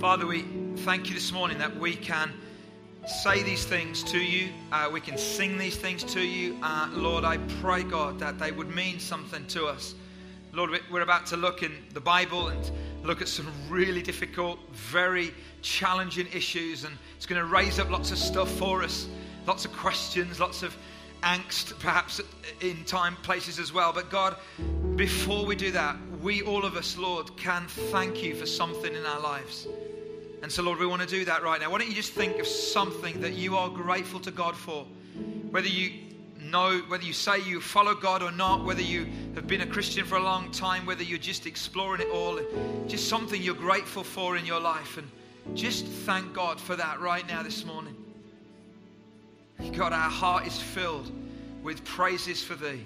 Father, we thank you this morning that we can say these things to you. Uh, we can sing these things to you. Uh, Lord, I pray, God, that they would mean something to us. Lord, we're about to look in the Bible and look at some really difficult, very challenging issues, and it's going to raise up lots of stuff for us, lots of questions, lots of angst, perhaps in time places as well. But God, before we do that, we, all of us, Lord, can thank you for something in our lives. And so, Lord, we want to do that right now. Why don't you just think of something that you are grateful to God for? Whether you know, whether you say you follow God or not, whether you have been a Christian for a long time, whether you're just exploring it all, just something you're grateful for in your life. And just thank God for that right now this morning. God, our heart is filled with praises for Thee.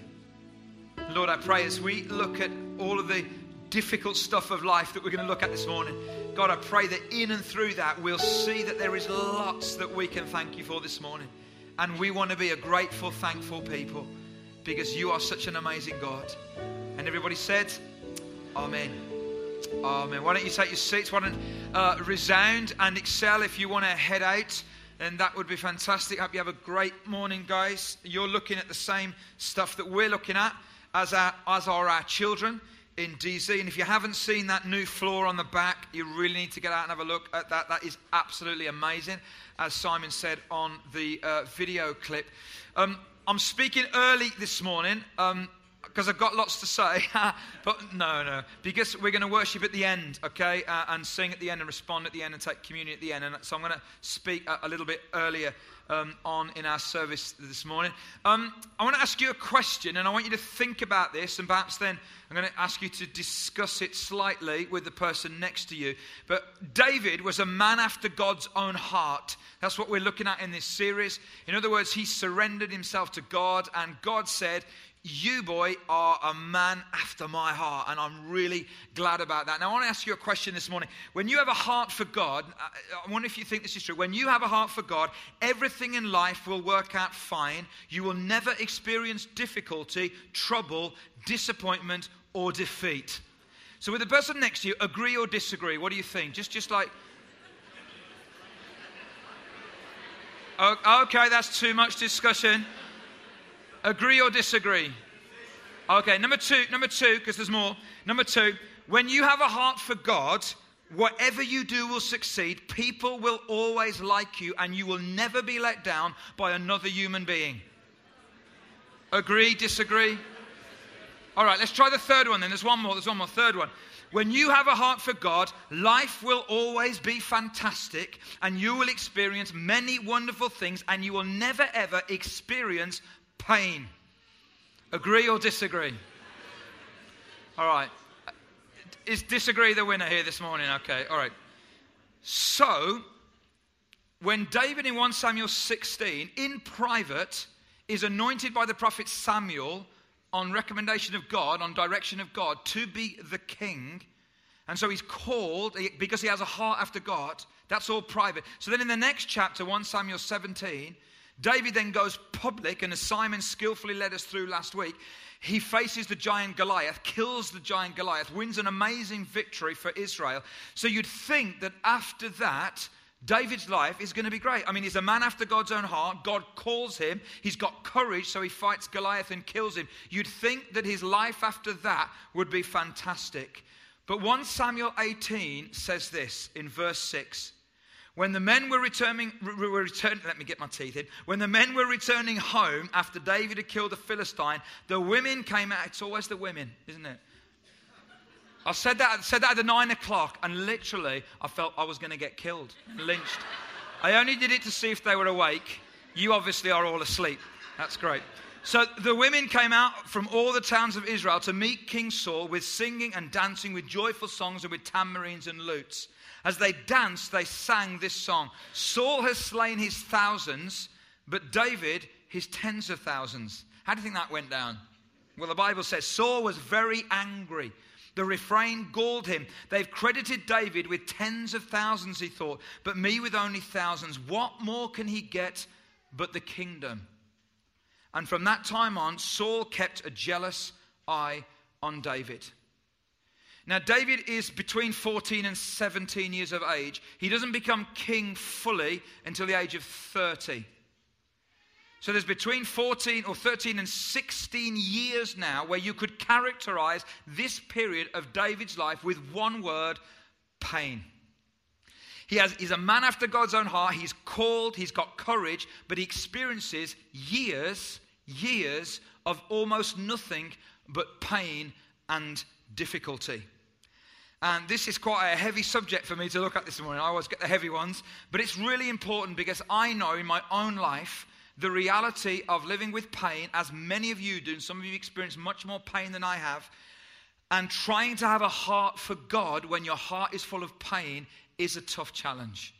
Lord, I pray as we look at all of the difficult stuff of life that we're going to look at this morning, God, I pray that in and through that we'll see that there is lots that we can thank you for this morning. And we want to be a grateful, thankful people because you are such an amazing God. And everybody said, Amen. Amen. Why don't you take your seats? Why don't uh, resound and excel if you want to head out? And that would be fantastic. Hope you have a great morning, guys. You're looking at the same stuff that we're looking at as, our, as are our children in DZ. And if you haven't seen that new floor on the back, you really need to get out and have a look at that. That is absolutely amazing, as Simon said on the uh, video clip. Um, I'm speaking early this morning. Um, because I've got lots to say. but no, no, because we're going to worship at the end, okay, uh, and sing at the end and respond at the end and take communion at the end. And so I'm going to speak a, a little bit earlier um, on in our service this morning. Um, I want to ask you a question, and I want you to think about this, and perhaps then I'm going to ask you to discuss it slightly with the person next to you. But David was a man after God's own heart. That's what we're looking at in this series. In other words, he surrendered himself to God, and God said, you, boy, are a man after my heart, and I'm really glad about that. Now, I want to ask you a question this morning. When you have a heart for God, uh, uh, I wonder if you think this is true. When you have a heart for God, everything in life will work out fine. You will never experience difficulty, trouble, disappointment, or defeat. So, with the person next to you, agree or disagree? What do you think? Just, just like. Okay, that's too much discussion. Agree or disagree? Okay, number two, number two, because there's more. Number two, when you have a heart for God, whatever you do will succeed. People will always like you, and you will never be let down by another human being. Agree, disagree? All right, let's try the third one then. There's one more, there's one more. Third one. When you have a heart for God, life will always be fantastic and you will experience many wonderful things and you will never ever experience pain. Agree or disagree? All right. Is disagree the winner here this morning? Okay, all right. So, when David in 1 Samuel 16, in private, is anointed by the prophet Samuel on recommendation of God, on direction of God, to be the king, and so he's called because he has a heart after God. That's all private. So then in the next chapter, 1 Samuel 17, David then goes public, and as Simon skillfully led us through last week, he faces the giant Goliath, kills the giant Goliath, wins an amazing victory for Israel. So you'd think that after that, David's life is going to be great. I mean, he's a man after God's own heart. God calls him. He's got courage, so he fights Goliath and kills him. You'd think that his life after that would be fantastic. But 1 Samuel 18 says this in verse 6 when the men were returning, were returning, let me get my teeth in. When the men were returning home after David had killed the Philistine, the women came out. It's always the women, isn't it? I said that, said that at the nine o'clock, and literally, I felt I was going to get killed, lynched. I only did it to see if they were awake. You obviously are all asleep. That's great. So the women came out from all the towns of Israel to meet King Saul with singing and dancing, with joyful songs and with tambourines and lutes. As they danced, they sang this song Saul has slain his thousands, but David his tens of thousands. How do you think that went down? Well, the Bible says Saul was very angry. The refrain galled him. They've credited David with tens of thousands, he thought, but me with only thousands. What more can he get but the kingdom? And from that time on, Saul kept a jealous eye on David. Now, David is between 14 and 17 years of age. He doesn't become king fully until the age of 30. So there's between 14 or 13 and 16 years now where you could characterize this period of David's life with one word pain. He has, he's a man after God's own heart. He's called, he's got courage, but he experiences years, years of almost nothing but pain and difficulty. And this is quite a heavy subject for me to look at this morning. I always get the heavy ones, but it's really important because I know in my own life the reality of living with pain, as many of you do, and some of you experience much more pain than I have, and trying to have a heart for God when your heart is full of pain is a tough challenge.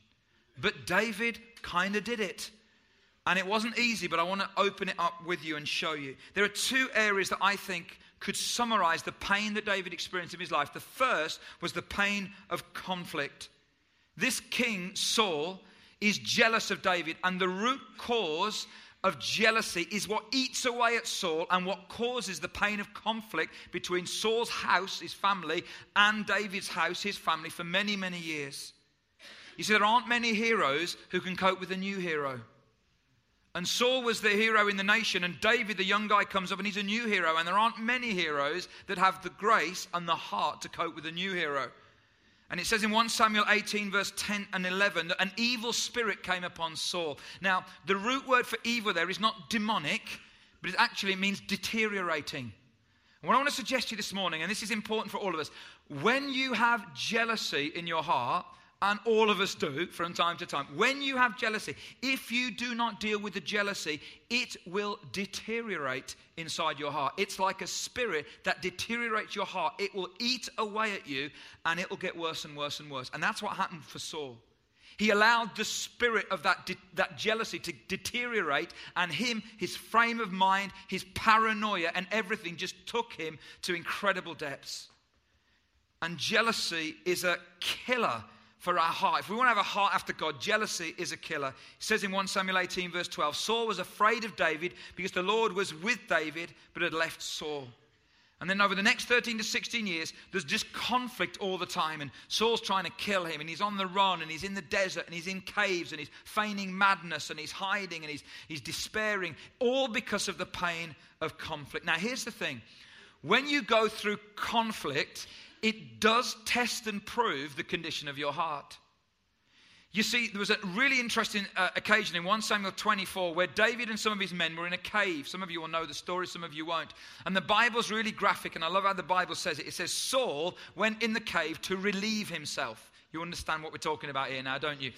But David kind of did it. And it wasn't easy, but I want to open it up with you and show you. There are two areas that I think could summarize the pain that David experienced in his life. The first was the pain of conflict. This king, Saul, is jealous of David, and the root cause of jealousy is what eats away at Saul and what causes the pain of conflict between Saul's house, his family, and David's house, his family, for many, many years. You see, there aren't many heroes who can cope with a new hero. And Saul was the hero in the nation, and David, the young guy, comes up and he's a new hero. And there aren't many heroes that have the grace and the heart to cope with a new hero. And it says in 1 Samuel 18, verse 10 and 11, that an evil spirit came upon Saul. Now, the root word for evil there is not demonic, but it actually means deteriorating. And what I want to suggest to you this morning, and this is important for all of us, when you have jealousy in your heart, and all of us do from time to time. When you have jealousy, if you do not deal with the jealousy, it will deteriorate inside your heart. It's like a spirit that deteriorates your heart. It will eat away at you and it will get worse and worse and worse. And that's what happened for Saul. He allowed the spirit of that, de- that jealousy to deteriorate, and him, his frame of mind, his paranoia, and everything just took him to incredible depths. And jealousy is a killer for our heart. If we want to have a heart after God, jealousy is a killer. It says in 1 Samuel 18, verse 12 Saul was afraid of David because the Lord was with David but had left Saul. And then over the next 13 to 16 years, there's just conflict all the time. And Saul's trying to kill him, and he's on the run, and he's in the desert, and he's in caves, and he's feigning madness, and he's hiding, and he's, he's despairing, all because of the pain of conflict. Now, here's the thing when you go through conflict, it does test and prove the condition of your heart. You see, there was a really interesting uh, occasion in 1 Samuel 24 where David and some of his men were in a cave. Some of you will know the story, some of you won't. And the Bible's really graphic, and I love how the Bible says it. It says, Saul went in the cave to relieve himself. You understand what we're talking about here now, don't you?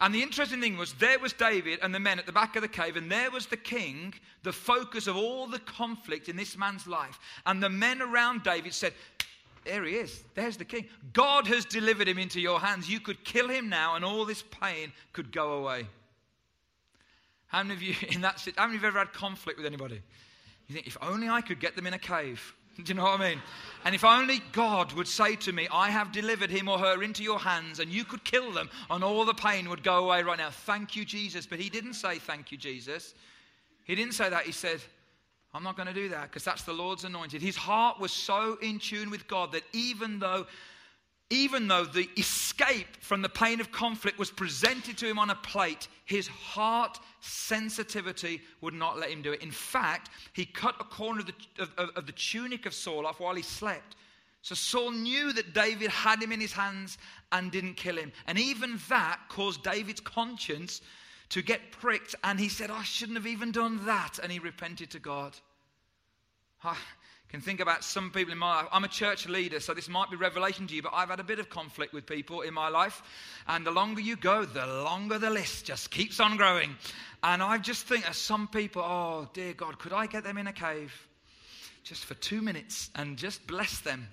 And the interesting thing was, there was David and the men at the back of the cave, and there was the king, the focus of all the conflict in this man's life. And the men around David said, there he is. There's the king. God has delivered him into your hands. You could kill him now, and all this pain could go away. How many of you in that how many of you ever had conflict with anybody? You think, if only I could get them in a cave. Do you know what I mean? And if only God would say to me, I have delivered him or her into your hands, and you could kill them, and all the pain would go away right now. Thank you, Jesus. But he didn't say, Thank you, Jesus. He didn't say that. He said, I'm not going to do that because that's the Lord's anointed. His heart was so in tune with God that even though even though the escape from the pain of conflict was presented to him on a plate, his heart sensitivity would not let him do it. In fact, he cut a corner of the, of, of the tunic of Saul off while he slept. So Saul knew that David had him in his hands and didn't kill him. And even that caused David's conscience to get pricked. And he said, I shouldn't have even done that. And he repented to God. I can think about some people in my life. I'm a church leader, so this might be revelation to you, but I've had a bit of conflict with people in my life. And the longer you go, the longer the list just keeps on growing. And I just think of some people, oh, dear God, could I get them in a cave just for two minutes and just bless them?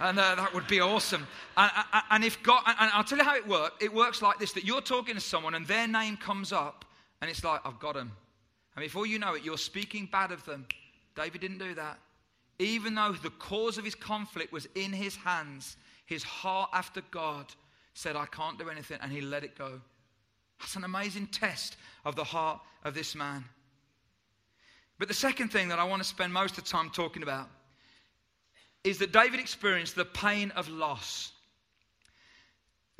And uh, that would be awesome. And, and if God, and I'll tell you how it works. It works like this: that you're talking to someone, and their name comes up, and it's like, I've got them. And before you know it, you're speaking bad of them. David didn't do that. Even though the cause of his conflict was in his hands, his heart after God said, I can't do anything, and he let it go. That's an amazing test of the heart of this man. But the second thing that I want to spend most of the time talking about is that David experienced the pain of loss.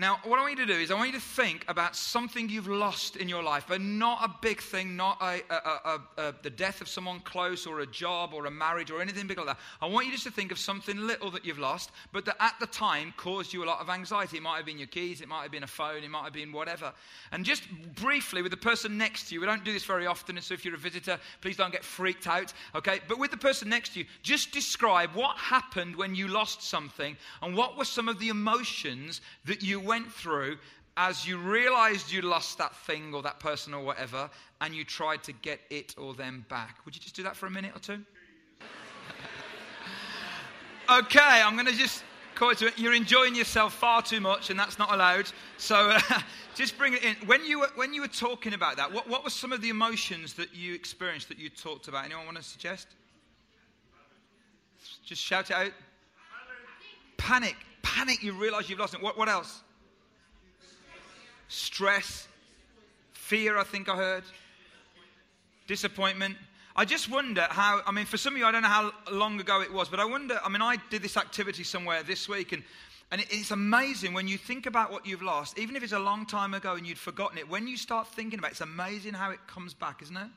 Now, what I want you to do is I want you to think about something you've lost in your life, but not a big thing, not a, a, a, the death of someone close or a job or a marriage or anything big like that. I want you just to think of something little that you've lost, but that at the time caused you a lot of anxiety. It might have been your keys, it might have been a phone, it might have been whatever. And just briefly with the person next to you, we don't do this very often, and so if you're a visitor, please don't get freaked out, okay? But with the person next to you, just describe what happened when you lost something and what were some of the emotions that you went through as you realized you lost that thing or that person or whatever, and you tried to get it or them back. Would you just do that for a minute or two? okay, I'm going to just call it to it. You're enjoying yourself far too much, and that's not allowed. So uh, just bring it in. When you, were, when you were talking about that, what, what were some of the emotions that you experienced that you talked about? Anyone want to suggest? Just shout it out. Panic. Panic. You realize you've lost it. What, what else? Stress, fear, I think I heard, disappointment. I just wonder how, I mean, for some of you, I don't know how long ago it was, but I wonder, I mean, I did this activity somewhere this week, and, and it's amazing when you think about what you've lost, even if it's a long time ago and you'd forgotten it, when you start thinking about it, it's amazing how it comes back, isn't it?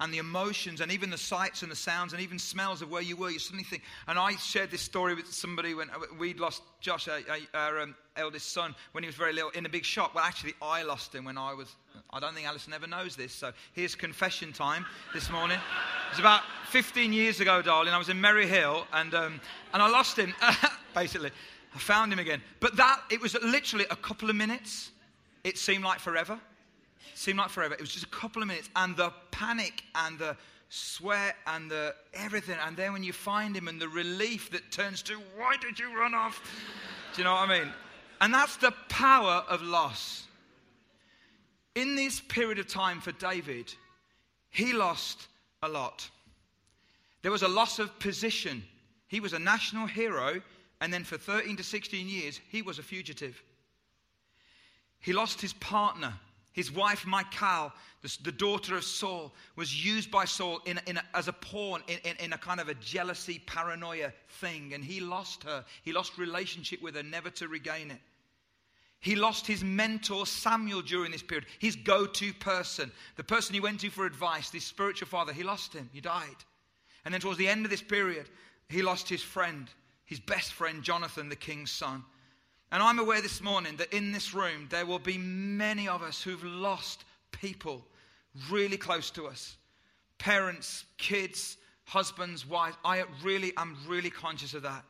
And the emotions and even the sights and the sounds and even smells of where you were, you suddenly think. And I shared this story with somebody when we'd lost Josh, our, um, eldest son, when he was very little in a big shock. Well, actually, I lost him when I was, I don't think Alison ever knows this. So here's confession time this morning. It was about 15 years ago, darling. I was in Merry Hill and, um, and I lost him, basically. I found him again. But that, it was literally a couple of minutes. It seemed like forever seemed like forever. It was just a couple of minutes, and the panic and the sweat and the everything. And then when you find him, and the relief that turns to, why did you run off? Do you know what I mean? And that's the power of loss. In this period of time for David, he lost a lot. There was a loss of position. He was a national hero, and then for 13 to 16 years, he was a fugitive. He lost his partner. His wife, Michal, the, daughter of Saul, was used by Saul in, in a, as a pawn in, in, in a kind of a jealousy, paranoia thing. And he lost her. He lost relationship with her, never to regain it. He lost his mentor, Samuel, during this period, his go to person, the person he went to for advice, this spiritual father. He lost him. He died. And then towards the end of this period, he lost his friend, his best friend, Jonathan, the king's son. And I'm aware this morning that in this room there will be many of us who've lost people really close to us parents, kids, husbands, wives. I really am really conscious of that.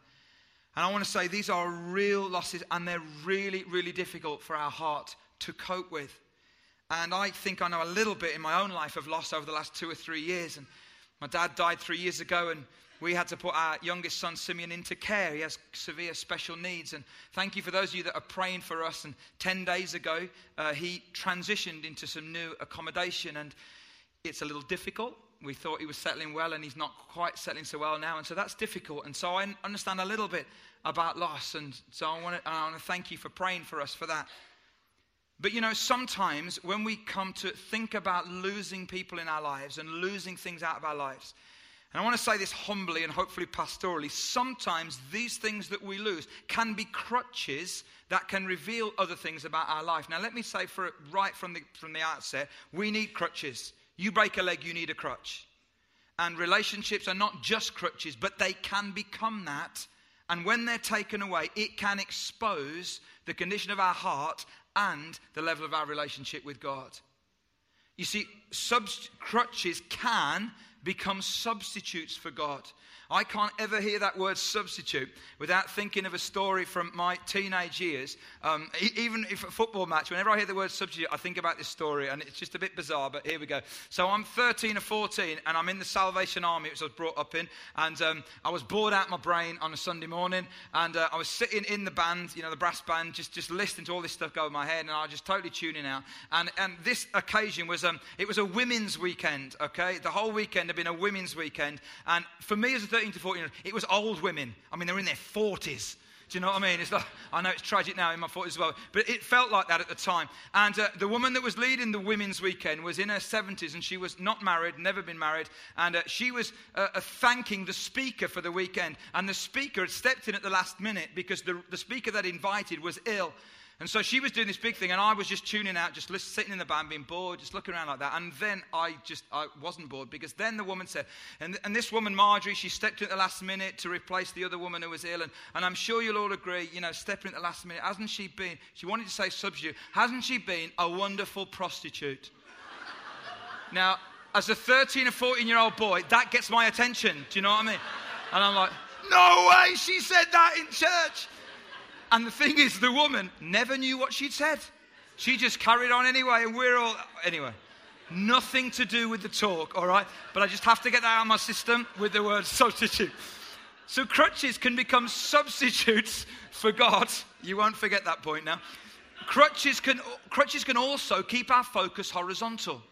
And I want to say these are real losses and they're really, really difficult for our heart to cope with. And I think I know a little bit in my own life of loss over the last two or three years. And my dad died three years ago, and we had to put our youngest son Simeon into care. He has severe special needs. And thank you for those of you that are praying for us. And 10 days ago, uh, he transitioned into some new accommodation. And it's a little difficult. We thought he was settling well, and he's not quite settling so well now. And so that's difficult. And so I understand a little bit about loss. And so I want to, I want to thank you for praying for us for that. But you know, sometimes when we come to think about losing people in our lives and losing things out of our lives, and I want to say this humbly and hopefully pastorally. Sometimes these things that we lose can be crutches that can reveal other things about our life. Now, let me say for right from the, from the outset, we need crutches. You break a leg, you need a crutch. And relationships are not just crutches, but they can become that. And when they're taken away, it can expose the condition of our heart and the level of our relationship with God. You see, sub- crutches can become substitutes for God. I can't ever hear that word substitute without thinking of a story from my teenage years. Um, even if a football match, whenever I hear the word substitute, I think about this story, and it's just a bit bizarre, but here we go. So I'm 13 or 14, and I'm in the Salvation Army, which I was brought up in, and um, I was bored out my brain on a Sunday morning, and uh, I was sitting in the band, you know, the brass band, just, just listening to all this stuff go in my head, and I was just totally tuning out. And, and this occasion was, um, it was a women's weekend, okay? The whole weekend had been a women's weekend, and for me as a 13 to 14, it was old women. I mean, they're in their 40s. Do you know what I mean? It's like, I know it's tragic now in my 40s as well, but it felt like that at the time. And uh, the woman that was leading the women's weekend was in her 70s and she was not married, never been married. And uh, she was uh, uh, thanking the speaker for the weekend. And the speaker had stepped in at the last minute because the, the speaker that invited was ill. And so she was doing this big thing, and I was just tuning out, just sitting in the band, being bored, just looking around like that. And then I just I wasn't bored because then the woman said, and, and this woman, Marjorie, she stepped in at the last minute to replace the other woman who was ill. And, and I'm sure you'll all agree, you know, stepping in at the last minute, hasn't she been, she wanted to say substitute, hasn't she been a wonderful prostitute? now, as a 13 or 14 year old boy, that gets my attention. Do you know what I mean? And I'm like, no way, she said that in church. And the thing is, the woman never knew what she'd said. She just carried on anyway, and we're all. Anyway, nothing to do with the talk, all right? But I just have to get that out of my system with the word substitute. So crutches can become substitutes for God. You won't forget that point now. Crutches can, crutches can also keep our focus horizontal.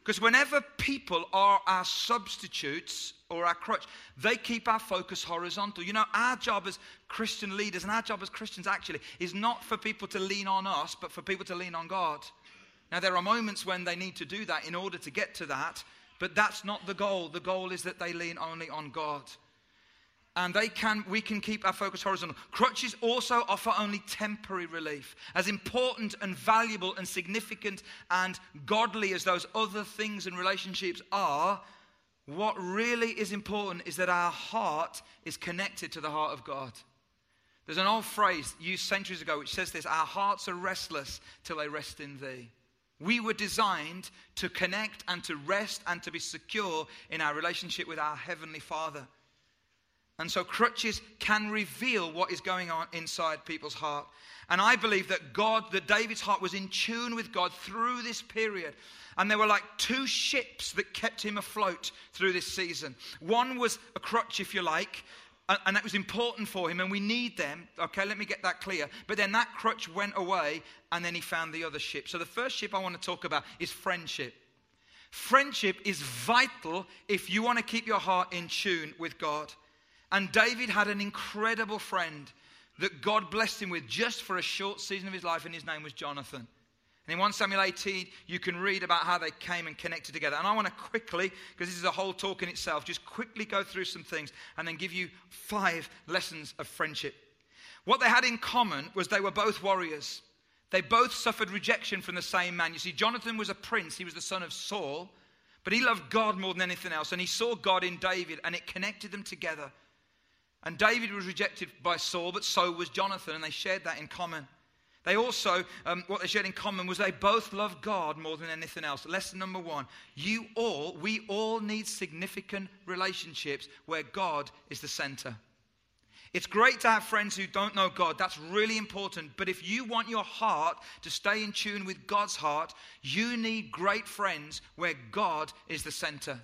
Because whenever people are our substitutes or our crutch, they keep our focus horizontal. You know, our job as Christian leaders and our job as Christians actually is not for people to lean on us, but for people to lean on God. Now, there are moments when they need to do that in order to get to that, but that's not the goal. The goal is that they lean only on God and they can we can keep our focus horizontal crutches also offer only temporary relief as important and valuable and significant and godly as those other things and relationships are what really is important is that our heart is connected to the heart of god. There's an old phrase used centuries ago which says this our hearts are restless till they rest in thee. We were designed to connect and to rest and to be secure in our relationship with our heavenly father and so crutches can reveal what is going on inside people's heart. And I believe that God, that David's heart was in tune with God through this period. And there were like two ships that kept him afloat through this season. One was a crutch, if you like, and that was important for him, and we need them. Okay, let me get that clear. But then that crutch went away, and then he found the other ship. So the first ship I want to talk about is friendship. Friendship is vital if you want to keep your heart in tune with God. And David had an incredible friend that God blessed him with just for a short season of his life, and his name was Jonathan. And in 1 Samuel 18, you can read about how they came and connected together. And I want to quickly, because this is a whole talk in itself, just quickly go through some things and then give you five lessons of friendship. What they had in common was they were both warriors. They both suffered rejection from the same man. You see, Jonathan was a prince, he was the son of Saul, but he loved God more than anything else. And he saw God in David, and it connected them together. And David was rejected by Saul, but so was Jonathan, and they shared that in common. They also, um, what they shared in common was they both loved God more than anything else. Lesson number one you all, we all need significant relationships where God is the center. It's great to have friends who don't know God. That's really important. But if you want your heart to stay in tune with God's heart, you need great friends where God is the center.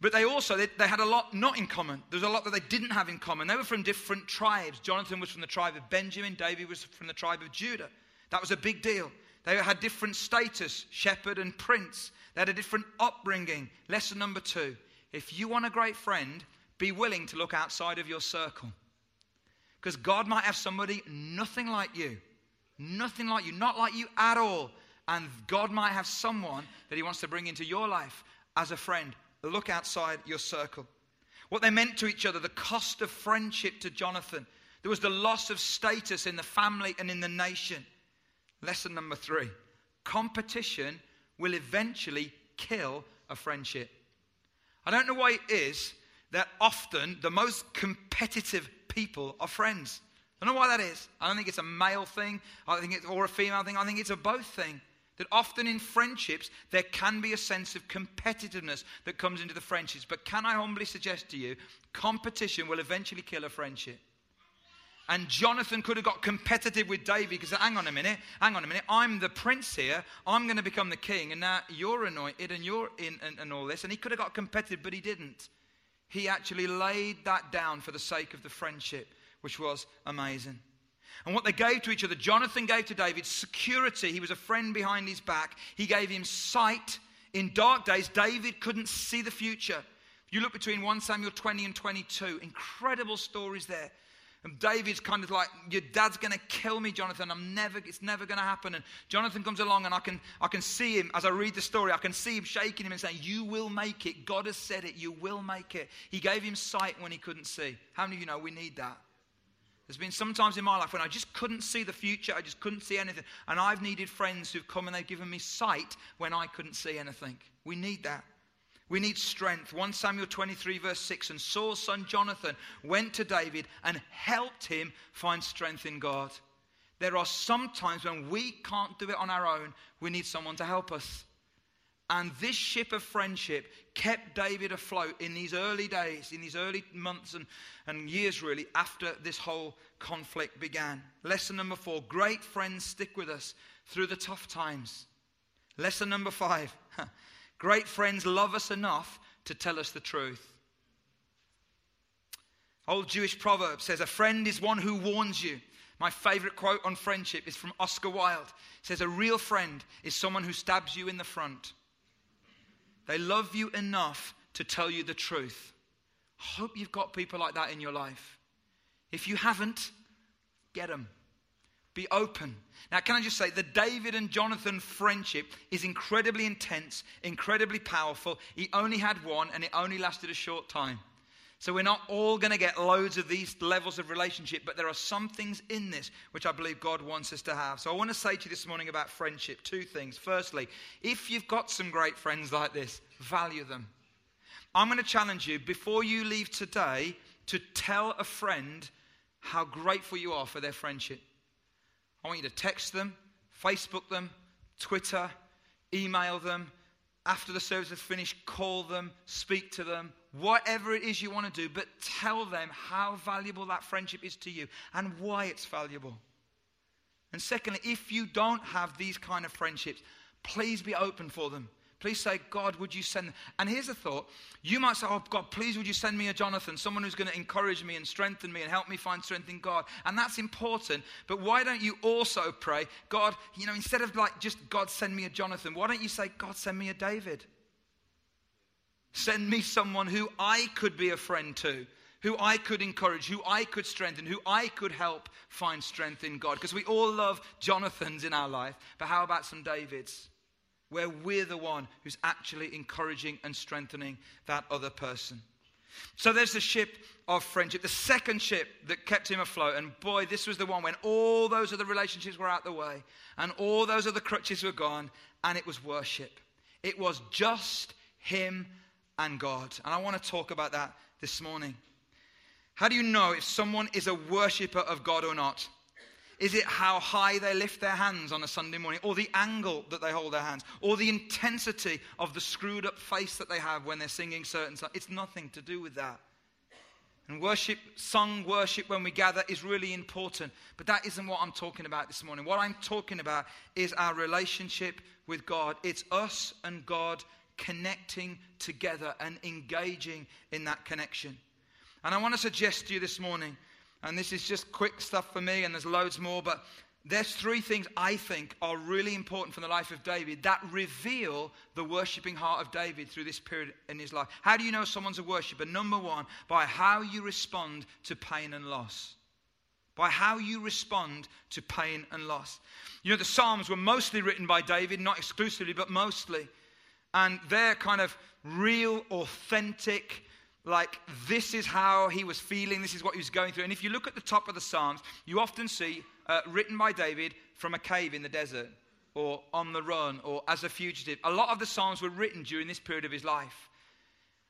But they also, they, they, had a lot not in common. There's a lot that they didn't have in common. They were from different tribes. Jonathan was from the tribe of Benjamin. David was from the tribe of Judah. That was a big deal. They had different status, shepherd and prince. They had a different upbringing. Lesson number two if you want a great friend, be willing to look outside of your circle. Because God might have somebody nothing like you, nothing like you, not like you at all. And God might have someone that He wants to bring into your life as a friend look outside your circle. What they meant to each other, the cost of friendship to Jonathan. There was the loss of status in the family and in the nation. Lesson number three competition will eventually kill a friendship. I don't know why it is that often the most competitive people are friends. I don't know why that is. I don't think it's a male thing, I think it's, or a female thing. I think it's a both thing that often in friendships there can be a sense of competitiveness that comes into the friendships. But can I humbly suggest to you, competition will eventually kill a friendship. And Jonathan could have got competitive with David because, hang on a minute, hang on a minute, I'm the prince here, I'm going to become the king, and now you're anointed and you're in and, and all this. And he could have got competitive, but he didn't. He actually laid that down for the sake of the friendship, which was amazing. And what they gave to each other, Jonathan gave to David security. He was a friend behind his back. He gave him sight. In dark days, David couldn't see the future. You look between 1 Samuel 20 and 22, incredible stories there. And David's kind of like, Your dad's going to kill me, Jonathan. I'm never, it's never going to happen. And Jonathan comes along, and I can, I can see him as I read the story. I can see him shaking him and saying, You will make it. God has said it. You will make it. He gave him sight when he couldn't see. How many of you know we need that? There's been some times in my life when I just couldn't see the future. I just couldn't see anything. And I've needed friends who've come and they've given me sight when I couldn't see anything. We need that. We need strength. 1 Samuel 23, verse 6. And Saul's son Jonathan went to David and helped him find strength in God. There are some times when we can't do it on our own, we need someone to help us. And this ship of friendship kept David afloat in these early days, in these early months and, and years, really, after this whole conflict began. Lesson number four great friends stick with us through the tough times. Lesson number five Great friends love us enough to tell us the truth. Old Jewish proverb says, A friend is one who warns you. My favorite quote on friendship is from Oscar Wilde. It says, A real friend is someone who stabs you in the front. They love you enough to tell you the truth. I hope you've got people like that in your life. If you haven't, get them. Be open. Now, can I just say, the David and Jonathan friendship is incredibly intense, incredibly powerful. He only had one, and it only lasted a short time. So, we're not all going to get loads of these levels of relationship, but there are some things in this which I believe God wants us to have. So, I want to say to you this morning about friendship two things. Firstly, if you've got some great friends like this, value them. I'm going to challenge you before you leave today to tell a friend how grateful you are for their friendship. I want you to text them, Facebook them, Twitter, email them. After the service is finished, call them, speak to them, whatever it is you want to do, but tell them how valuable that friendship is to you and why it's valuable. And secondly, if you don't have these kind of friendships, please be open for them. Please say, God, would you send? And here's a thought. You might say, Oh, God, please would you send me a Jonathan, someone who's going to encourage me and strengthen me and help me find strength in God. And that's important. But why don't you also pray, God, you know, instead of like just God send me a Jonathan, why don't you say, God, send me a David? Send me someone who I could be a friend to who I could encourage, who I could strengthen, who I could help find strength in God. Because we all love Jonathans in our life, but how about some Davids? where we're the one who's actually encouraging and strengthening that other person. So there's the ship of friendship. The second ship that kept him afloat, and boy, this was the one when all those other relationships were out the way and all those other crutches were gone, and it was worship. It was just him and God. And I want to talk about that this morning. How do you know if someone is a worshiper of God or not? Is it how high they lift their hands on a Sunday morning, or the angle that they hold their hands, or the intensity of the screwed up face that they have when they're singing certain songs? It's nothing to do with that. And worship, sung worship when we gather is really important. But that isn't what I'm talking about this morning. What I'm talking about is our relationship with God. It's us and God connecting together and engaging in that connection. And I want to suggest to you this morning and this is just quick stuff for me, and there's loads more, but there's three things I think are really important for the life of David that reveal the worshiping heart of David through this period in his life. How do you know someone's a worshiper? Number one, by how you respond to pain and loss. By how you respond to pain and loss. You know, the Psalms were mostly written by David, not exclusively, but mostly. And they're kind of real, authentic, like this is how he was feeling, this is what he was going through. And if you look at the top of the Psalms, you often see uh, written by David from a cave in the desert or on the run or as a fugitive. A lot of the Psalms were written during this period of his life.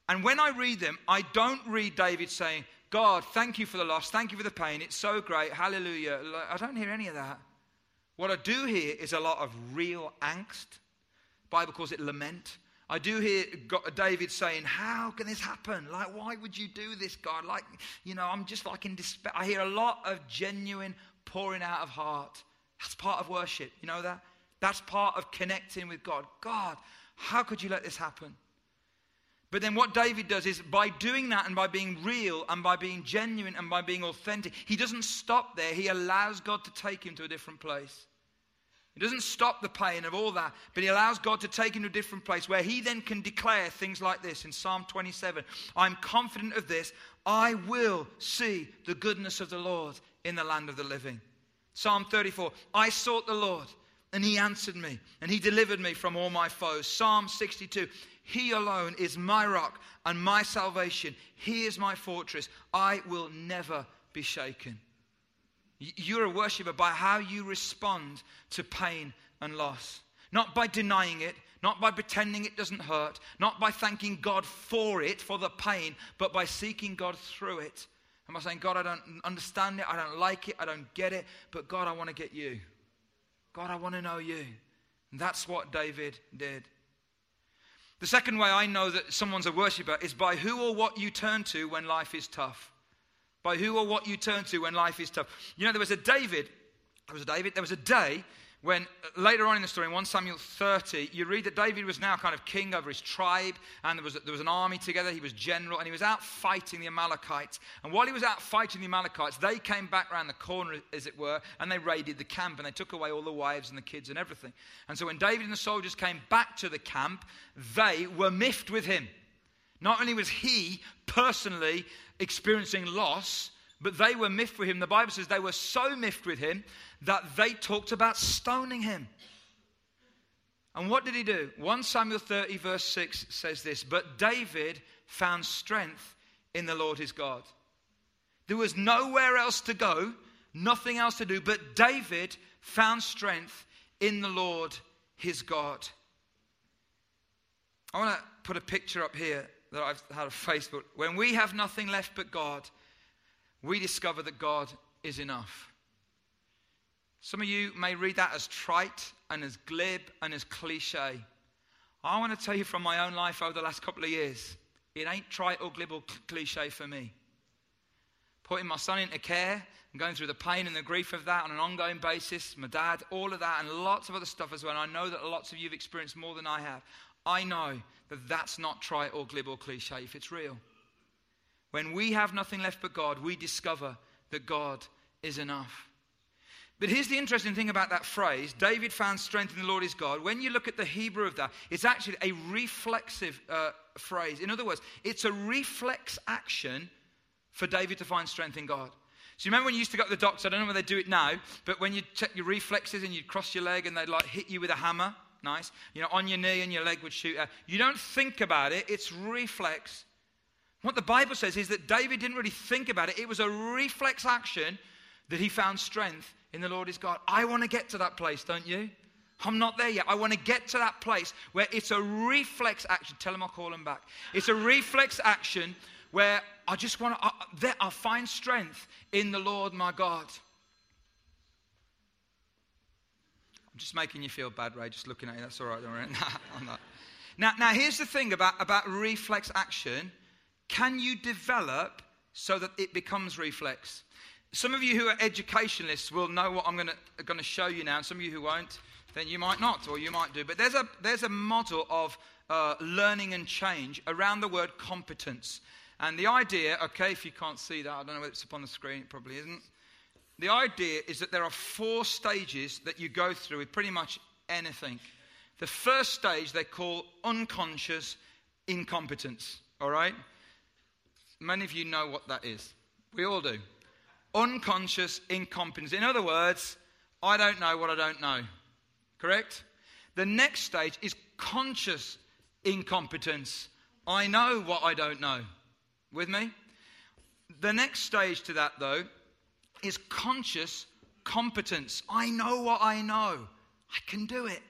And when I read them, I don't read David saying, God, thank you for the loss, thank you for the pain, it's so great, hallelujah. I don't hear any of that. What I do hear is a lot of real angst. Bible calls it lament. I do hear David saying, How can this happen? Like, why would you do this, God? Like, you know, I'm just like in despair. I hear a lot of genuine pouring out of heart. That's part of worship. You know that? That's part of connecting with God. God, how could you let this happen? But then what David does is by doing that and by being real and by being genuine and by being authentic, he doesn't stop there. He allows God to take him to a different place. He doesn't stop the pain of all that, but he allows God to take him to a different place where he then can declare things like this in Psalm 27 I'm confident of this. I will see the goodness of the Lord in the land of the living. Psalm 34 I sought the Lord, and he answered me, and he delivered me from all my foes. Psalm 62 He alone is my rock and my salvation. He is my fortress. I will never be shaken. You're a worshiper by how you respond to pain and loss. Not by denying it, not by pretending it doesn't hurt, not by thanking God for it, for the pain, but by seeking God through it. Am I saying, God, I don't understand it, I don't like it, I don't get it, but God, I want to get you. God, I want to know you. And that's what David did. The second way I know that someone's a worshiper is by who or what you turn to when life is tough. By who or what you turn to when life is tough. You know, there was a David, there was a David, there was a day when uh, later on in the story, in 1 Samuel 30, you read that David was now kind of king over his tribe, and there was, there was an army together. He was general, and he was out fighting the Amalekites. And while he was out fighting the Amalekites, they came back around the corner, as it were, and they raided the camp, and they took away all the wives and the kids and everything. And so when David and the soldiers came back to the camp, they were miffed with him. Not only was he personally experiencing loss, but they were miffed with him. The Bible says they were so miffed with him that they talked about stoning him. And what did he do? 1 Samuel 30, verse 6 says this But David found strength in the Lord his God. There was nowhere else to go, nothing else to do, but David found strength in the Lord his God. I want to put a picture up here that I've had of Facebook. When we have nothing left but God, we discover that God is enough. Some of you may read that as trite and as glib and as cliche. I want to tell you from my own life over the last couple of years, it ain't trite or glib or cliche for me. Putting my son into care and going through the pain and the grief of that on an ongoing basis, my dad, all of that, and lots of other stuff as well. And I know that lots of you have experienced more than I have. I know that that's not trite or glib or cliche if it's real. When we have nothing left but God, we discover that God is enough. But here's the interesting thing about that phrase David found strength in the Lord his God. When you look at the Hebrew of that, it's actually a reflexive uh, phrase. In other words, it's a reflex action for David to find strength in God. So you remember when you used to go to the doctor? I don't know whether they do it now, but when you check your reflexes and you'd cross your leg and they'd like hit you with a hammer, nice, you know, on your knee and your leg would shoot out. You don't think about it, it's reflex. What the Bible says is that David didn't really think about it. It was a reflex action that he found strength in the Lord his God. I want to get to that place, don't you? I'm not there yet. I want to get to that place where it's a reflex action. Tell him I'll call him back. It's a reflex action where I just want to, I, I'll find strength in the Lord my God. I'm just making you feel bad, Ray, just looking at you. That's all right, don't worry. I'm not. Now, now, here's the thing about, about reflex action can you develop so that it becomes reflex? Some of you who are educationalists will know what I'm going to, show you now, some of you who won't, then you might not, or you might do. But there's a, there's a model of uh, learning and change around the word competence. And the idea, okay, if you can't see that, I don't know whether it's up on the screen, it probably isn't. The idea is that there are four stages that you go through with pretty much anything. The first stage they call unconscious incompetence, all right? Many of you know what that is. We all do. Unconscious incompetence. In other words, I don't know what I don't know. Correct? The next stage is conscious incompetence. I know what I don't know. With me? The next stage to that, though, is conscious competence. I know what I know. I can do it.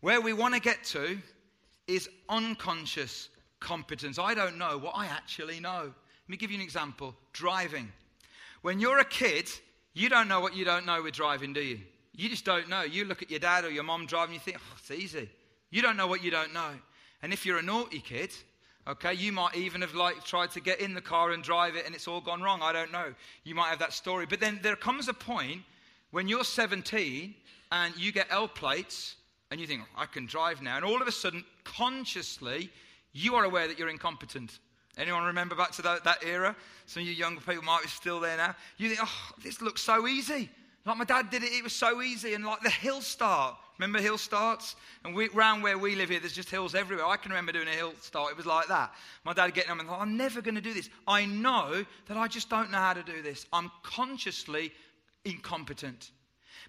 Where we want to get to is unconscious competence. I don't know what I actually know. Let me give you an example driving. When you're a kid, you don't know what you don't know with driving, do you? You just don't know. You look at your dad or your mom driving, you think, oh, it's easy. You don't know what you don't know. And if you're a naughty kid, okay, you might even have like tried to get in the car and drive it and it's all gone wrong. I don't know. You might have that story. But then there comes a point when you're 17 and you get L plates and you think, I can drive now. And all of a sudden, consciously, you are aware that you're incompetent. Anyone remember back to that, that era? Some of you younger people might be still there now. You think, oh, this looks so easy. Like my dad did it, it was so easy. And like the hill start, remember hill starts? And we, around where we live here, there's just hills everywhere. I can remember doing a hill start, it was like that. My dad getting up and thought, I'm never going to do this. I know that I just don't know how to do this. I'm consciously incompetent.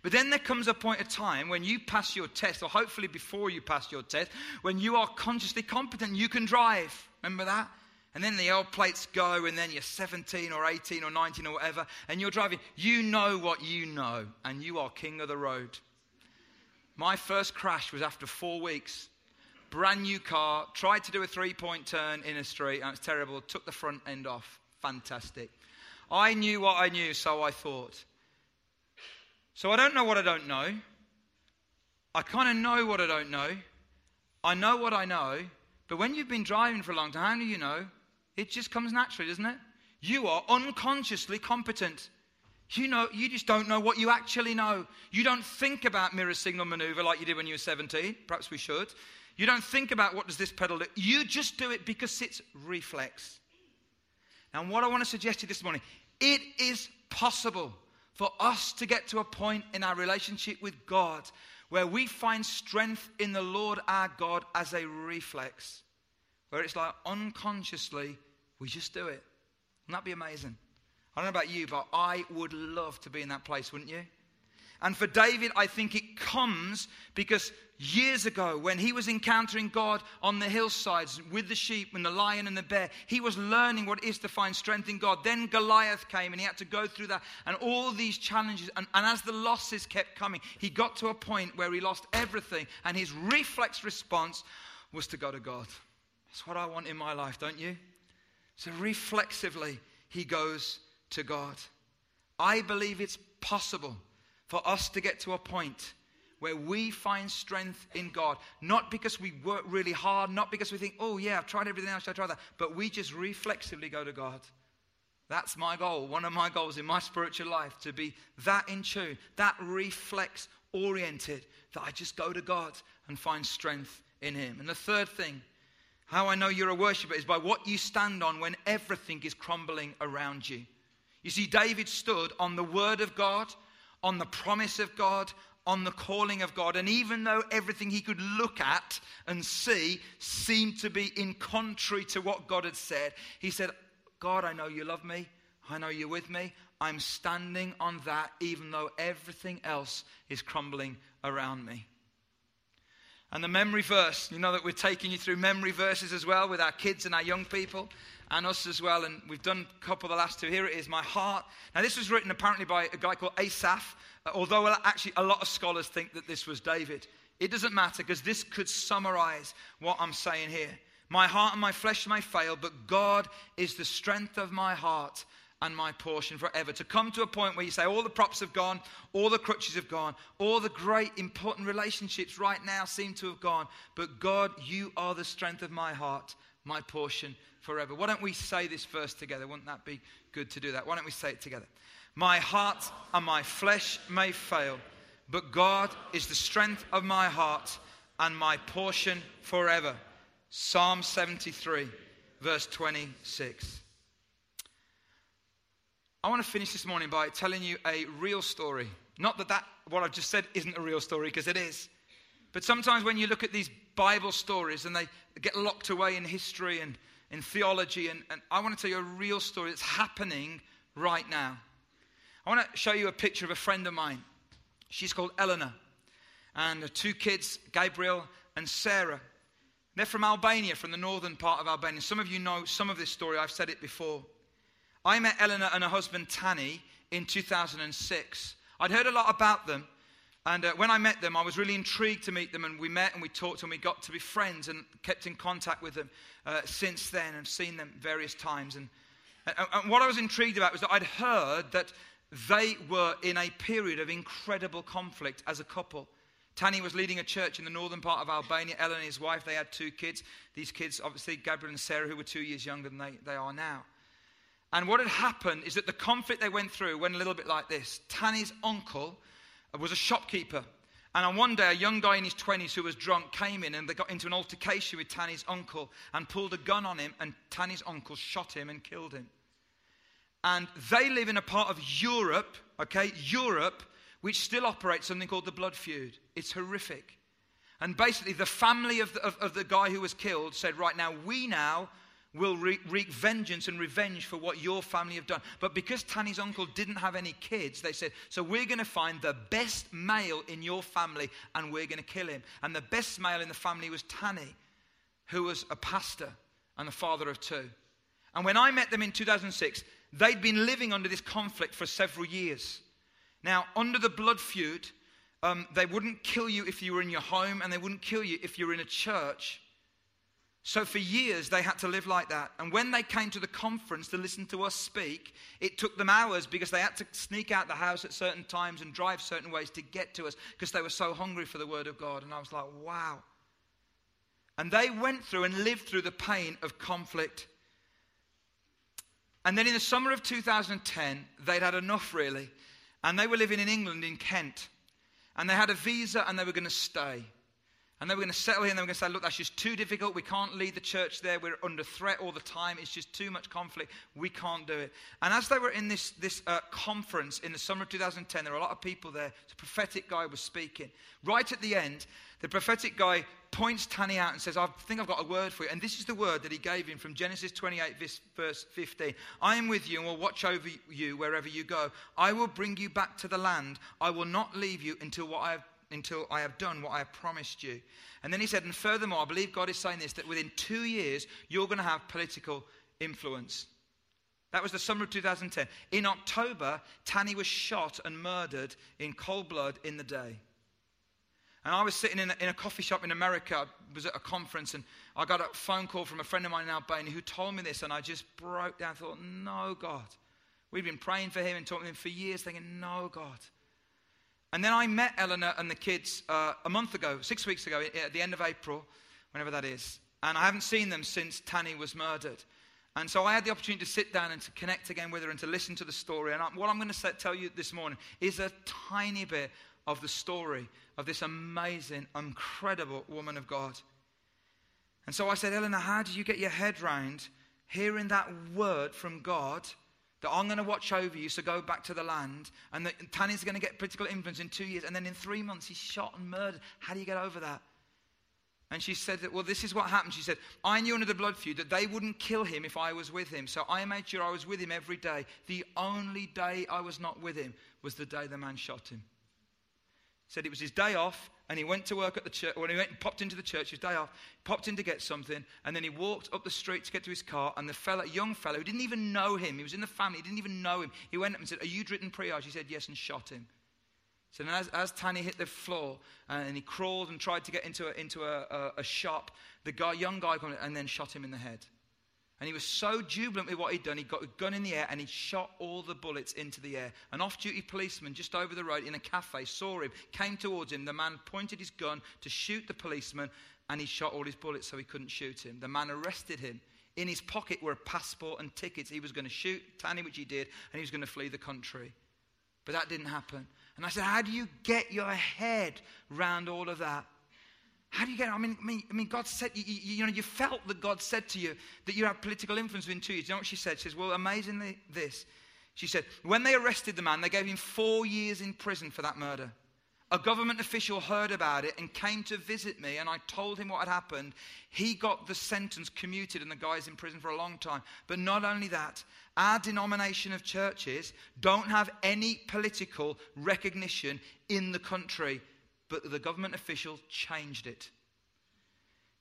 But then there comes a point of time when you pass your test, or hopefully before you pass your test, when you are consciously competent, you can drive. Remember that? And then the L plates go, and then you're 17 or 18 or 19 or whatever, and you're driving. You know what you know, and you are king of the road. My first crash was after four weeks. Brand new car, tried to do a three point turn in a street, and it's terrible. Took the front end off. Fantastic. I knew what I knew, so I thought. So I don't know what I don't know. I kind of know what I don't know. I know what I know. But when you've been driving for a long time, how do you know? It just comes naturally, doesn't it? You are unconsciously competent. You know, you just don't know what you actually know. You don't think about mirror signal maneuver like you did when you were 17. Perhaps we should. You don't think about what does this pedal do. You just do it because it's reflex. Now, what I want to suggest to you this morning, it is possible for us to get to a point in our relationship with God where we find strength in the Lord our God as a reflex where it's like unconsciously we just do it. Wouldn't that be amazing? I don't know about you, but I would love to be in that place, wouldn't you? And for David, I think it comes because years ago, when he was encountering God on the hillsides with the sheep and the lion and the bear, he was learning what it is to find strength in God. Then Goliath came and he had to go through that and all these challenges. And, and as the losses kept coming, he got to a point where he lost everything. And his reflex response was to go to God. That's what I want in my life, don't you? So reflexively, he goes to God. I believe it's possible for us to get to a point where we find strength in God, not because we work really hard, not because we think, oh, yeah, I've tried everything else, I try that, but we just reflexively go to God. That's my goal, one of my goals in my spiritual life, to be that in tune, that reflex oriented, that I just go to God and find strength in Him. And the third thing how I know you're a worshiper is by what you stand on when everything is crumbling around you. You see, David stood on the word of God, on the promise of God, on the calling of God. And even though everything he could look at and see seemed to be in contrary to what God had said, he said, God, I know you love me. I know you're with me. I'm standing on that, even though everything else is crumbling around me. And the memory verse, you know that we're taking you through memory verses as well with our kids and our young people and us as well. And we've done a couple of the last two. Here it is, My Heart. Now, this was written apparently by a guy called Asaph, uh, although actually a lot of scholars think that this was David. It doesn't matter because this could summarize what I'm saying here. My heart and my flesh may fail, but God is the strength of my heart and my portion forever. To come to a point where you say, all the props have gone, all the crutches have gone, all the great important relationships right now seem to have gone, but God, you are the strength of my heart, my portion forever. Why don't we say this verse together? Wouldn't that be good to do that? Why don't we say it together? My heart and my flesh may fail, but God is the strength of my heart and my portion forever. Psalm 73, verse 26. I want to finish this morning by telling you a real story. Not that, that what I've just said isn't a real story, because it is. But sometimes when you look at these Bible stories and they get locked away in history and in theology, and, and I want to tell you a real story that's happening right now. I want to show you a picture of a friend of mine. She's called Eleanor. And her two kids, Gabriel and Sarah. They're from Albania, from the northern part of Albania. Some of you know some of this story, I've said it before. I met Eleanor and her husband Tani, in 2006. I'd heard a lot about them, and uh, when I met them, I was really intrigued to meet them, and we met and we talked and we got to be friends and kept in contact with them uh, since then and seen them various times. And, and, and what I was intrigued about was that I'd heard that they were in a period of incredible conflict as a couple. Tanny was leading a church in the northern part of Albania. Ellen and his wife, they had two kids. These kids, obviously, Gabriel and Sarah, who were two years younger than they, they are now. And what had happened is that the conflict they went through went a little bit like this. Tanny's uncle was a shopkeeper. And on one day, a young guy in his 20s who was drunk came in and they got into an altercation with Tanny's uncle and pulled a gun on him. And Tanny's uncle shot him and killed him. And they live in a part of Europe, okay, Europe, which still operates something called the blood feud. It's horrific. And basically, the family of the, of, of the guy who was killed said, Right now, we now will wreak vengeance and revenge for what your family have done. But because Tanny's uncle didn't have any kids, they said, So we're going to find the best male in your family and we're going to kill him. And the best male in the family was Tanny, who was a pastor and the father of two. And when I met them in 2006, they'd been living under this conflict for several years. Now, under the blood feud, um, they wouldn't kill you if you were in your home, and they wouldn't kill you if you were in a church. So for years, they had to live like that. And when they came to the conference to listen to us speak, it took them hours because they had to sneak out the house at certain times and drive certain ways to get to us because they were so hungry for the Word of God. And I was like, wow. And they went through and lived through the pain of conflict. And then in the summer of 2010, they'd had enough really. And they were living in England, in Kent. And they had a visa and they were going to stay. And they were going to settle here and they were going to say, look, that's just too difficult. We can't lead the church there. We're under threat all the time. It's just too much conflict. We can't do it. And as they were in this, this uh, conference in the summer of 2010, there were a lot of people there. The prophetic guy was speaking. Right at the end, the prophetic guy points Tanny out and says, I think I've got a word for you. And this is the word that he gave him from Genesis 28, verse 15. I am with you and will watch over you wherever you go. I will bring you back to the land. I will not leave you until what I have until I have done what I have promised you. And then he said, and furthermore, I believe God is saying this that within two years, you're going to have political influence. That was the summer of 2010. In October, Tanny was shot and murdered in cold blood in the day. And I was sitting in a, in a coffee shop in America, I was at a conference, and I got a phone call from a friend of mine in Albania who told me this, and I just broke down, thought, no, God. We've been praying for him and talking to him for years, thinking, no, God. And then I met Eleanor and the kids uh, a month ago, six weeks ago, at the end of April, whenever that is. And I haven't seen them since Tanny was murdered. And so I had the opportunity to sit down and to connect again with her and to listen to the story. And I, what I'm going to tell you this morning is a tiny bit of the story of this amazing, incredible woman of God. And so I said, Eleanor, how did you get your head round hearing that word from God that I'm going to watch over you, so go back to the land. And that going to get political influence in two years. And then in three months, he's shot and murdered. How do you get over that? And she said that, well, this is what happened. She said, I knew under the blood feud that they wouldn't kill him if I was with him. So I made sure I was with him every day. The only day I was not with him was the day the man shot him. Said it was his day off and he went to work at the church. When he went, and popped into the church his day off, popped in to get something, and then he walked up the street to get to his car. And the fella, young fellow, who didn't even know him, he was in the family, he didn't even know him. He went up and said, "Are you Dritten Priage?" He said, "Yes," and shot him. So then, as, as Tanny hit the floor and he crawled and tried to get into a, into a, a, a shop, the guy, young guy, and then shot him in the head. And he was so jubilant with what he'd done, he got a gun in the air and he shot all the bullets into the air. An off duty policeman just over the road in a cafe saw him, came towards him. The man pointed his gun to shoot the policeman and he shot all his bullets so he couldn't shoot him. The man arrested him. In his pocket were a passport and tickets. He was going to shoot Tanny, which he did, and he was going to flee the country. But that didn't happen. And I said, How do you get your head round all of that? How do you get it? I mean, I mean, I mean God said, you, you, you, know, you felt that God said to you that you have political influence within two years. You know what she said? She says, well, amazingly, this. She said, when they arrested the man, they gave him four years in prison for that murder. A government official heard about it and came to visit me, and I told him what had happened. He got the sentence commuted, and the guy's in prison for a long time. But not only that, our denomination of churches don't have any political recognition in the country but the government official changed it.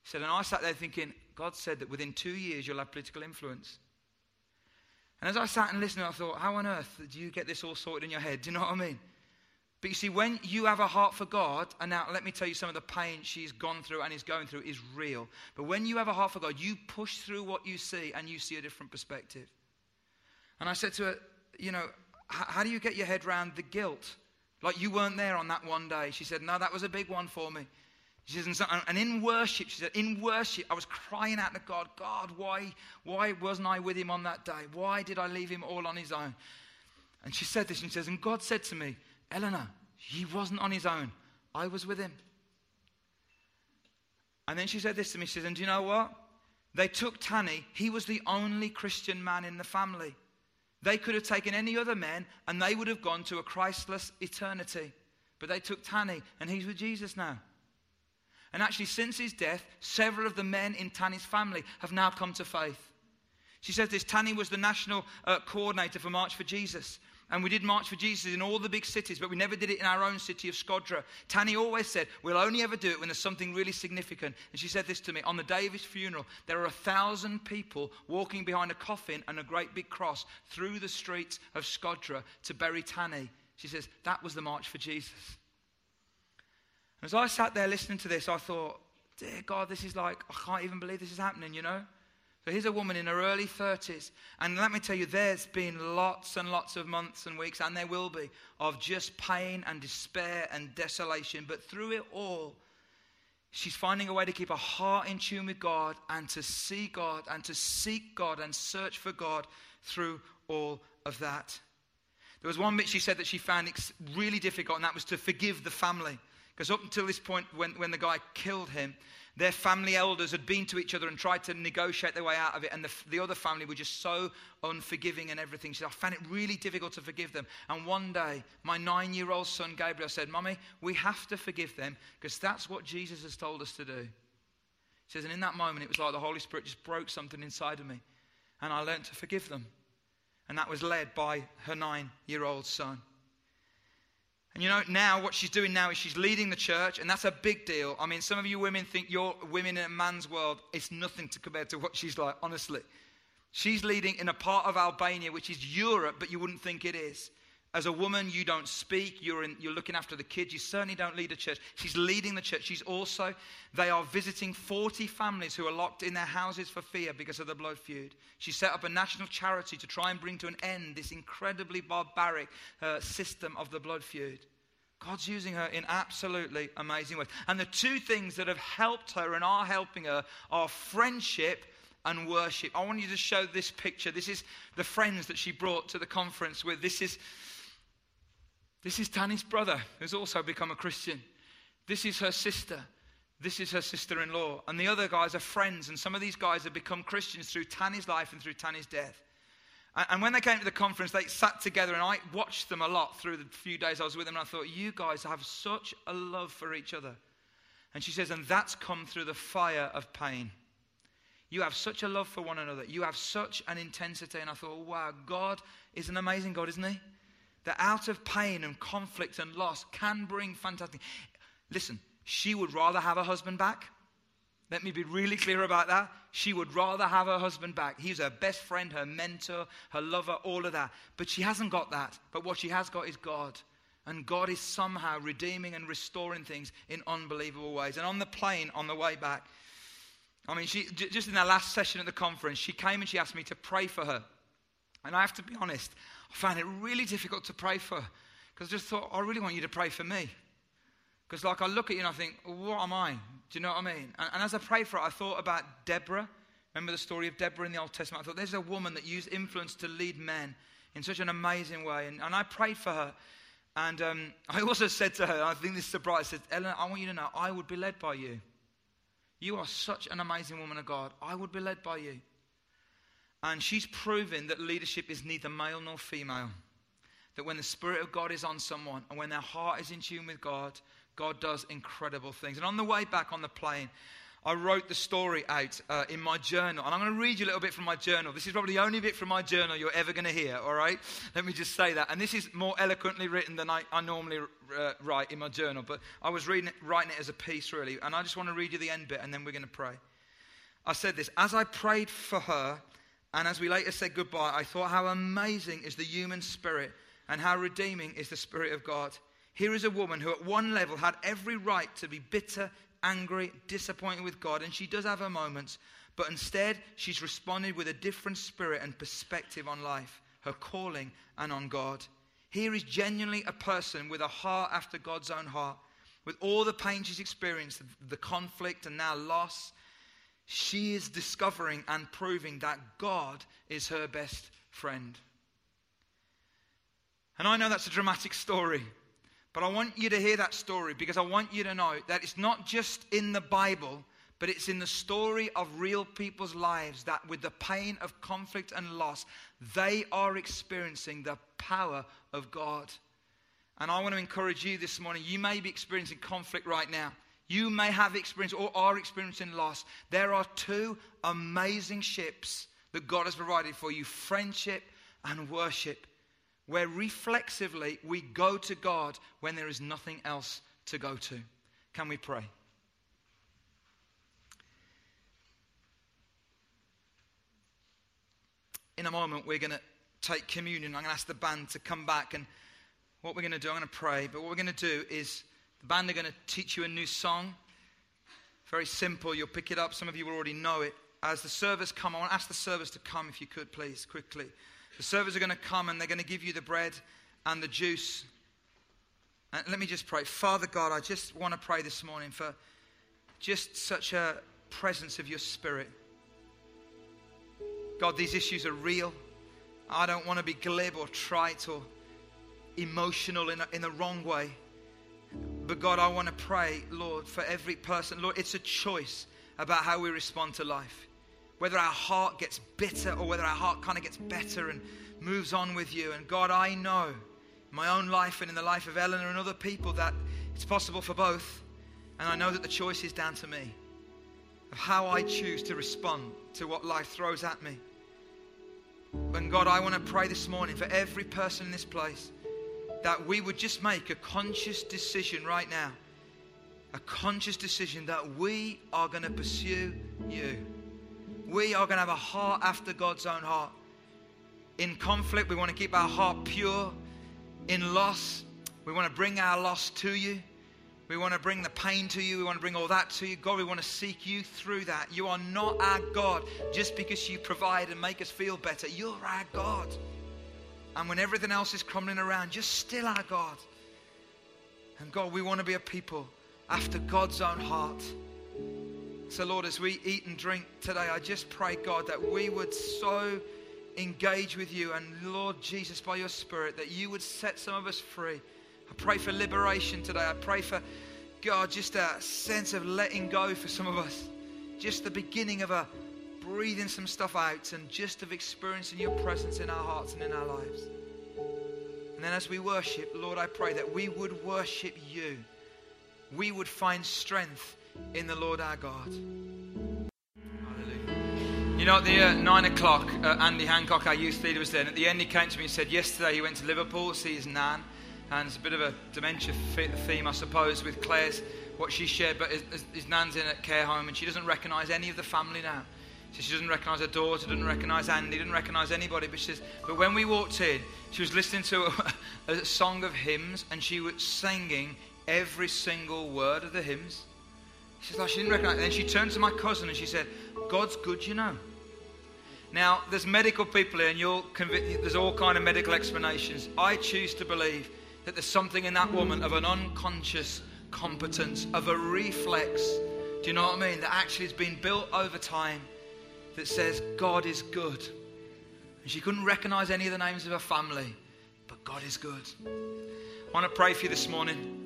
He said, and I sat there thinking, God said that within two years you'll have political influence. And as I sat and listened, I thought, how on earth do you get this all sorted in your head? Do you know what I mean? But you see, when you have a heart for God, and now let me tell you some of the pain she's gone through and is going through is real. But when you have a heart for God, you push through what you see and you see a different perspective. And I said to her, you know, how do you get your head around the guilt like you weren't there on that one day. She said, No, that was a big one for me. She says, and in worship, she said, in worship, I was crying out to God, God, why, why wasn't I with him on that day? Why did I leave him all on his own? And she said this, and she says, and God said to me, Eleanor, he wasn't on his own. I was with him. And then she said this to me, she says, and do you know what? They took Tanny. He was the only Christian man in the family. They could have taken any other men and they would have gone to a Christless eternity. But they took Tanny and he's with Jesus now. And actually, since his death, several of the men in Tanny's family have now come to faith. She says this Tanny was the national uh, coordinator for March for Jesus. And we did March for Jesus in all the big cities, but we never did it in our own city of Shkodra. Tanny always said, We'll only ever do it when there's something really significant. And she said this to me On the day of his funeral, there are a thousand people walking behind a coffin and a great big cross through the streets of Shkodra to bury Tanny. She says, That was the March for Jesus. And as I sat there listening to this, I thought, Dear God, this is like, I can't even believe this is happening, you know? So here's a woman in her early 30s. And let me tell you, there's been lots and lots of months and weeks, and there will be, of just pain and despair and desolation. But through it all, she's finding a way to keep her heart in tune with God and to see God and to seek God and search for God through all of that. There was one bit she said that she found really difficult, and that was to forgive the family. Because up until this point, when, when the guy killed him, their family elders had been to each other and tried to negotiate their way out of it, and the, the other family were just so unforgiving and everything. She said, I found it really difficult to forgive them. And one day, my nine year old son Gabriel said, Mummy, we have to forgive them because that's what Jesus has told us to do. She says, and in that moment, it was like the Holy Spirit just broke something inside of me, and I learned to forgive them. And that was led by her nine year old son. And you know, now what she's doing now is she's leading the church, and that's a big deal. I mean, some of you women think you're women in a man's world. It's nothing to compare to what she's like, honestly. She's leading in a part of Albania, which is Europe, but you wouldn't think it is. As a woman, you don't speak, you're, in, you're looking after the kids, you certainly don't lead a church. She's leading the church. She's also, they are visiting 40 families who are locked in their houses for fear because of the blood feud. She set up a national charity to try and bring to an end this incredibly barbaric uh, system of the blood feud. God's using her in absolutely amazing ways. And the two things that have helped her and are helping her are friendship and worship. I want you to show this picture. This is the friends that she brought to the conference with. This is this is Tanny's brother, who's also become a Christian. This is her sister. This is her sister in law. And the other guys are friends. And some of these guys have become Christians through Tanny's life and through Tanny's death. And when they came to the conference, they sat together, and I watched them a lot through the few days I was with them. And I thought, you guys have such a love for each other. And she says, and that's come through the fire of pain. You have such a love for one another. You have such an intensity. And I thought, wow, God is an amazing God, isn't He? That out of pain and conflict and loss can bring fantastic. Listen, she would rather have her husband back. Let me be really clear about that. She would rather have her husband back. He's her best friend, her mentor, her lover, all of that. But she hasn't got that. But what she has got is God. And God is somehow redeeming and restoring things in unbelievable ways. And on the plane, on the way back, I mean, she, just in that last session at the conference, she came and she asked me to pray for her. And I have to be honest, I found it really difficult to pray for because I just thought, I really want you to pray for me. Because, like, I look at you and I think, what am I? Do you know what I mean? And, and as I prayed for it, I thought about Deborah. Remember the story of Deborah in the Old Testament? I thought, there's a woman that used influence to lead men in such an amazing way. And, and I prayed for her. And um, I also said to her, I think this surprised, I said, Ellen, I want you to know, I would be led by you. You are such an amazing woman of God. I would be led by you. And she's proven that leadership is neither male nor female. That when the Spirit of God is on someone and when their heart is in tune with God, God does incredible things. And on the way back on the plane, I wrote the story out uh, in my journal. And I'm going to read you a little bit from my journal. This is probably the only bit from my journal you're ever going to hear, all right? Let me just say that. And this is more eloquently written than I, I normally uh, write in my journal. But I was reading it, writing it as a piece, really. And I just want to read you the end bit, and then we're going to pray. I said this As I prayed for her, and as we later said goodbye, I thought how amazing is the human spirit and how redeeming is the Spirit of God. Here is a woman who, at one level, had every right to be bitter, angry, disappointed with God, and she does have her moments, but instead, she's responded with a different spirit and perspective on life, her calling, and on God. Here is genuinely a person with a heart after God's own heart, with all the pain she's experienced, the conflict and now loss, she is discovering and proving that God is her best friend. And I know that's a dramatic story, but I want you to hear that story because I want you to know that it's not just in the Bible, but it's in the story of real people's lives that, with the pain of conflict and loss, they are experiencing the power of God. And I want to encourage you this morning. You may be experiencing conflict right now. You may have experienced or are experiencing loss. There are two amazing ships that God has provided for you friendship and worship, where reflexively we go to God when there is nothing else to go to. Can we pray? In a moment, we're going to take communion. I'm going to ask the band to come back. And what we're going to do, I'm going to pray. But what we're going to do is the band are going to teach you a new song. Very simple. You'll pick it up. Some of you will already know it. As the servers come, I want to ask the servers to come, if you could, please, quickly. The servers are going to come and they're going to give you the bread and the juice. And let me just pray. Father God, I just want to pray this morning for just such a presence of your spirit. God, these issues are real. I don't want to be glib or trite or emotional in, a, in the wrong way. But God, I want to pray, Lord, for every person. Lord, it's a choice about how we respond to life. Whether our heart gets bitter or whether our heart kind of gets better and moves on with you. And God, I know my own life and in the life of Eleanor and other people that it's possible for both. And I know that the choice is down to me of how I choose to respond to what life throws at me. And God, I want to pray this morning for every person in this place that we would just make a conscious decision right now. A conscious decision that we are going to pursue you. We are going to have a heart after God's own heart. In conflict, we want to keep our heart pure. In loss, we want to bring our loss to you. We want to bring the pain to you. We want to bring all that to you. God, we want to seek you through that. You are not our God just because you provide and make us feel better. You're our God. And when everything else is crumbling around, you're still our God. And God, we want to be a people after God's own heart. So, Lord, as we eat and drink today, I just pray, God, that we would so engage with you. And, Lord Jesus, by your Spirit, that you would set some of us free. I pray for liberation today. I pray for, God, just a sense of letting go for some of us. Just the beginning of a breathing some stuff out and just of experiencing your presence in our hearts and in our lives. And then as we worship, Lord, I pray that we would worship you. We would find strength in the Lord our God. Hallelujah. You know, at the uh, nine o'clock, uh, Andy Hancock, our youth leader, was there. And at the end, he came to me and said, Yesterday he went to Liverpool to see his nan. And it's a bit of a dementia theme, I suppose, with Claire's, what she shared. But his, his nan's in a care home and she doesn't recognize any of the family now. So she doesn't recognize her daughter, doesn't recognize Andy, doesn't recognize anybody. But she says, but when we walked in, she was listening to a, a song of hymns and she was singing every single word of the hymns. She's like, oh, she didn't recognize. And then she turned to my cousin and she said, God's good, you know. Now, there's medical people here, and you'll convict, there's all kind of medical explanations. I choose to believe that there's something in that woman of an unconscious competence, of a reflex. Do you know what I mean? That actually has been built over time that says God is good. And she couldn't recognize any of the names of her family, but God is good. I want to pray for you this morning.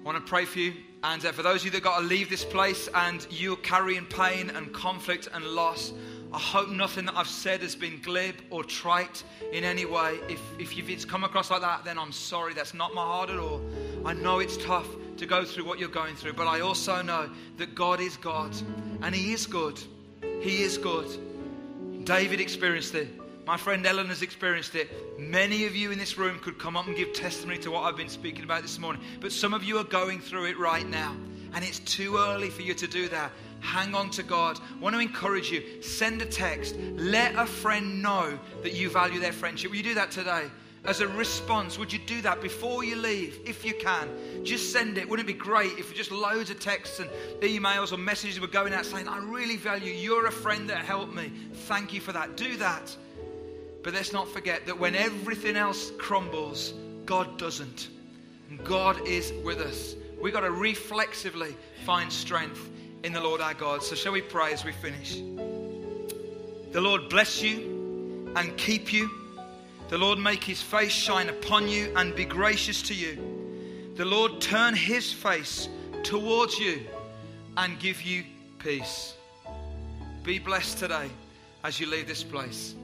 I want to pray for you. And uh, for those of you that got to leave this place and you're carrying pain and conflict and loss, I hope nothing that I've said has been glib or trite in any way. If, if it's come across like that, then I'm sorry. That's not my heart at all. I know it's tough to go through what you're going through, but I also know that God is God and He is good. He is good. David experienced it. My friend Ellen has experienced it. Many of you in this room could come up and give testimony to what I've been speaking about this morning. But some of you are going through it right now. And it's too early for you to do that. Hang on to God. I want to encourage you. Send a text. Let a friend know that you value their friendship. Will you do that today? As a response, would you do that before you leave, if you can? Just send it. Wouldn't it be great if just loads of texts and emails or messages were going out saying, I really value you. You're a friend that helped me. Thank you for that. Do that. But let's not forget that when everything else crumbles, God doesn't. God is with us. We've got to reflexively find strength in the Lord our God. So, shall we pray as we finish? The Lord bless you and keep you. The Lord make his face shine upon you and be gracious to you. The Lord turn his face towards you and give you peace. Be blessed today as you leave this place.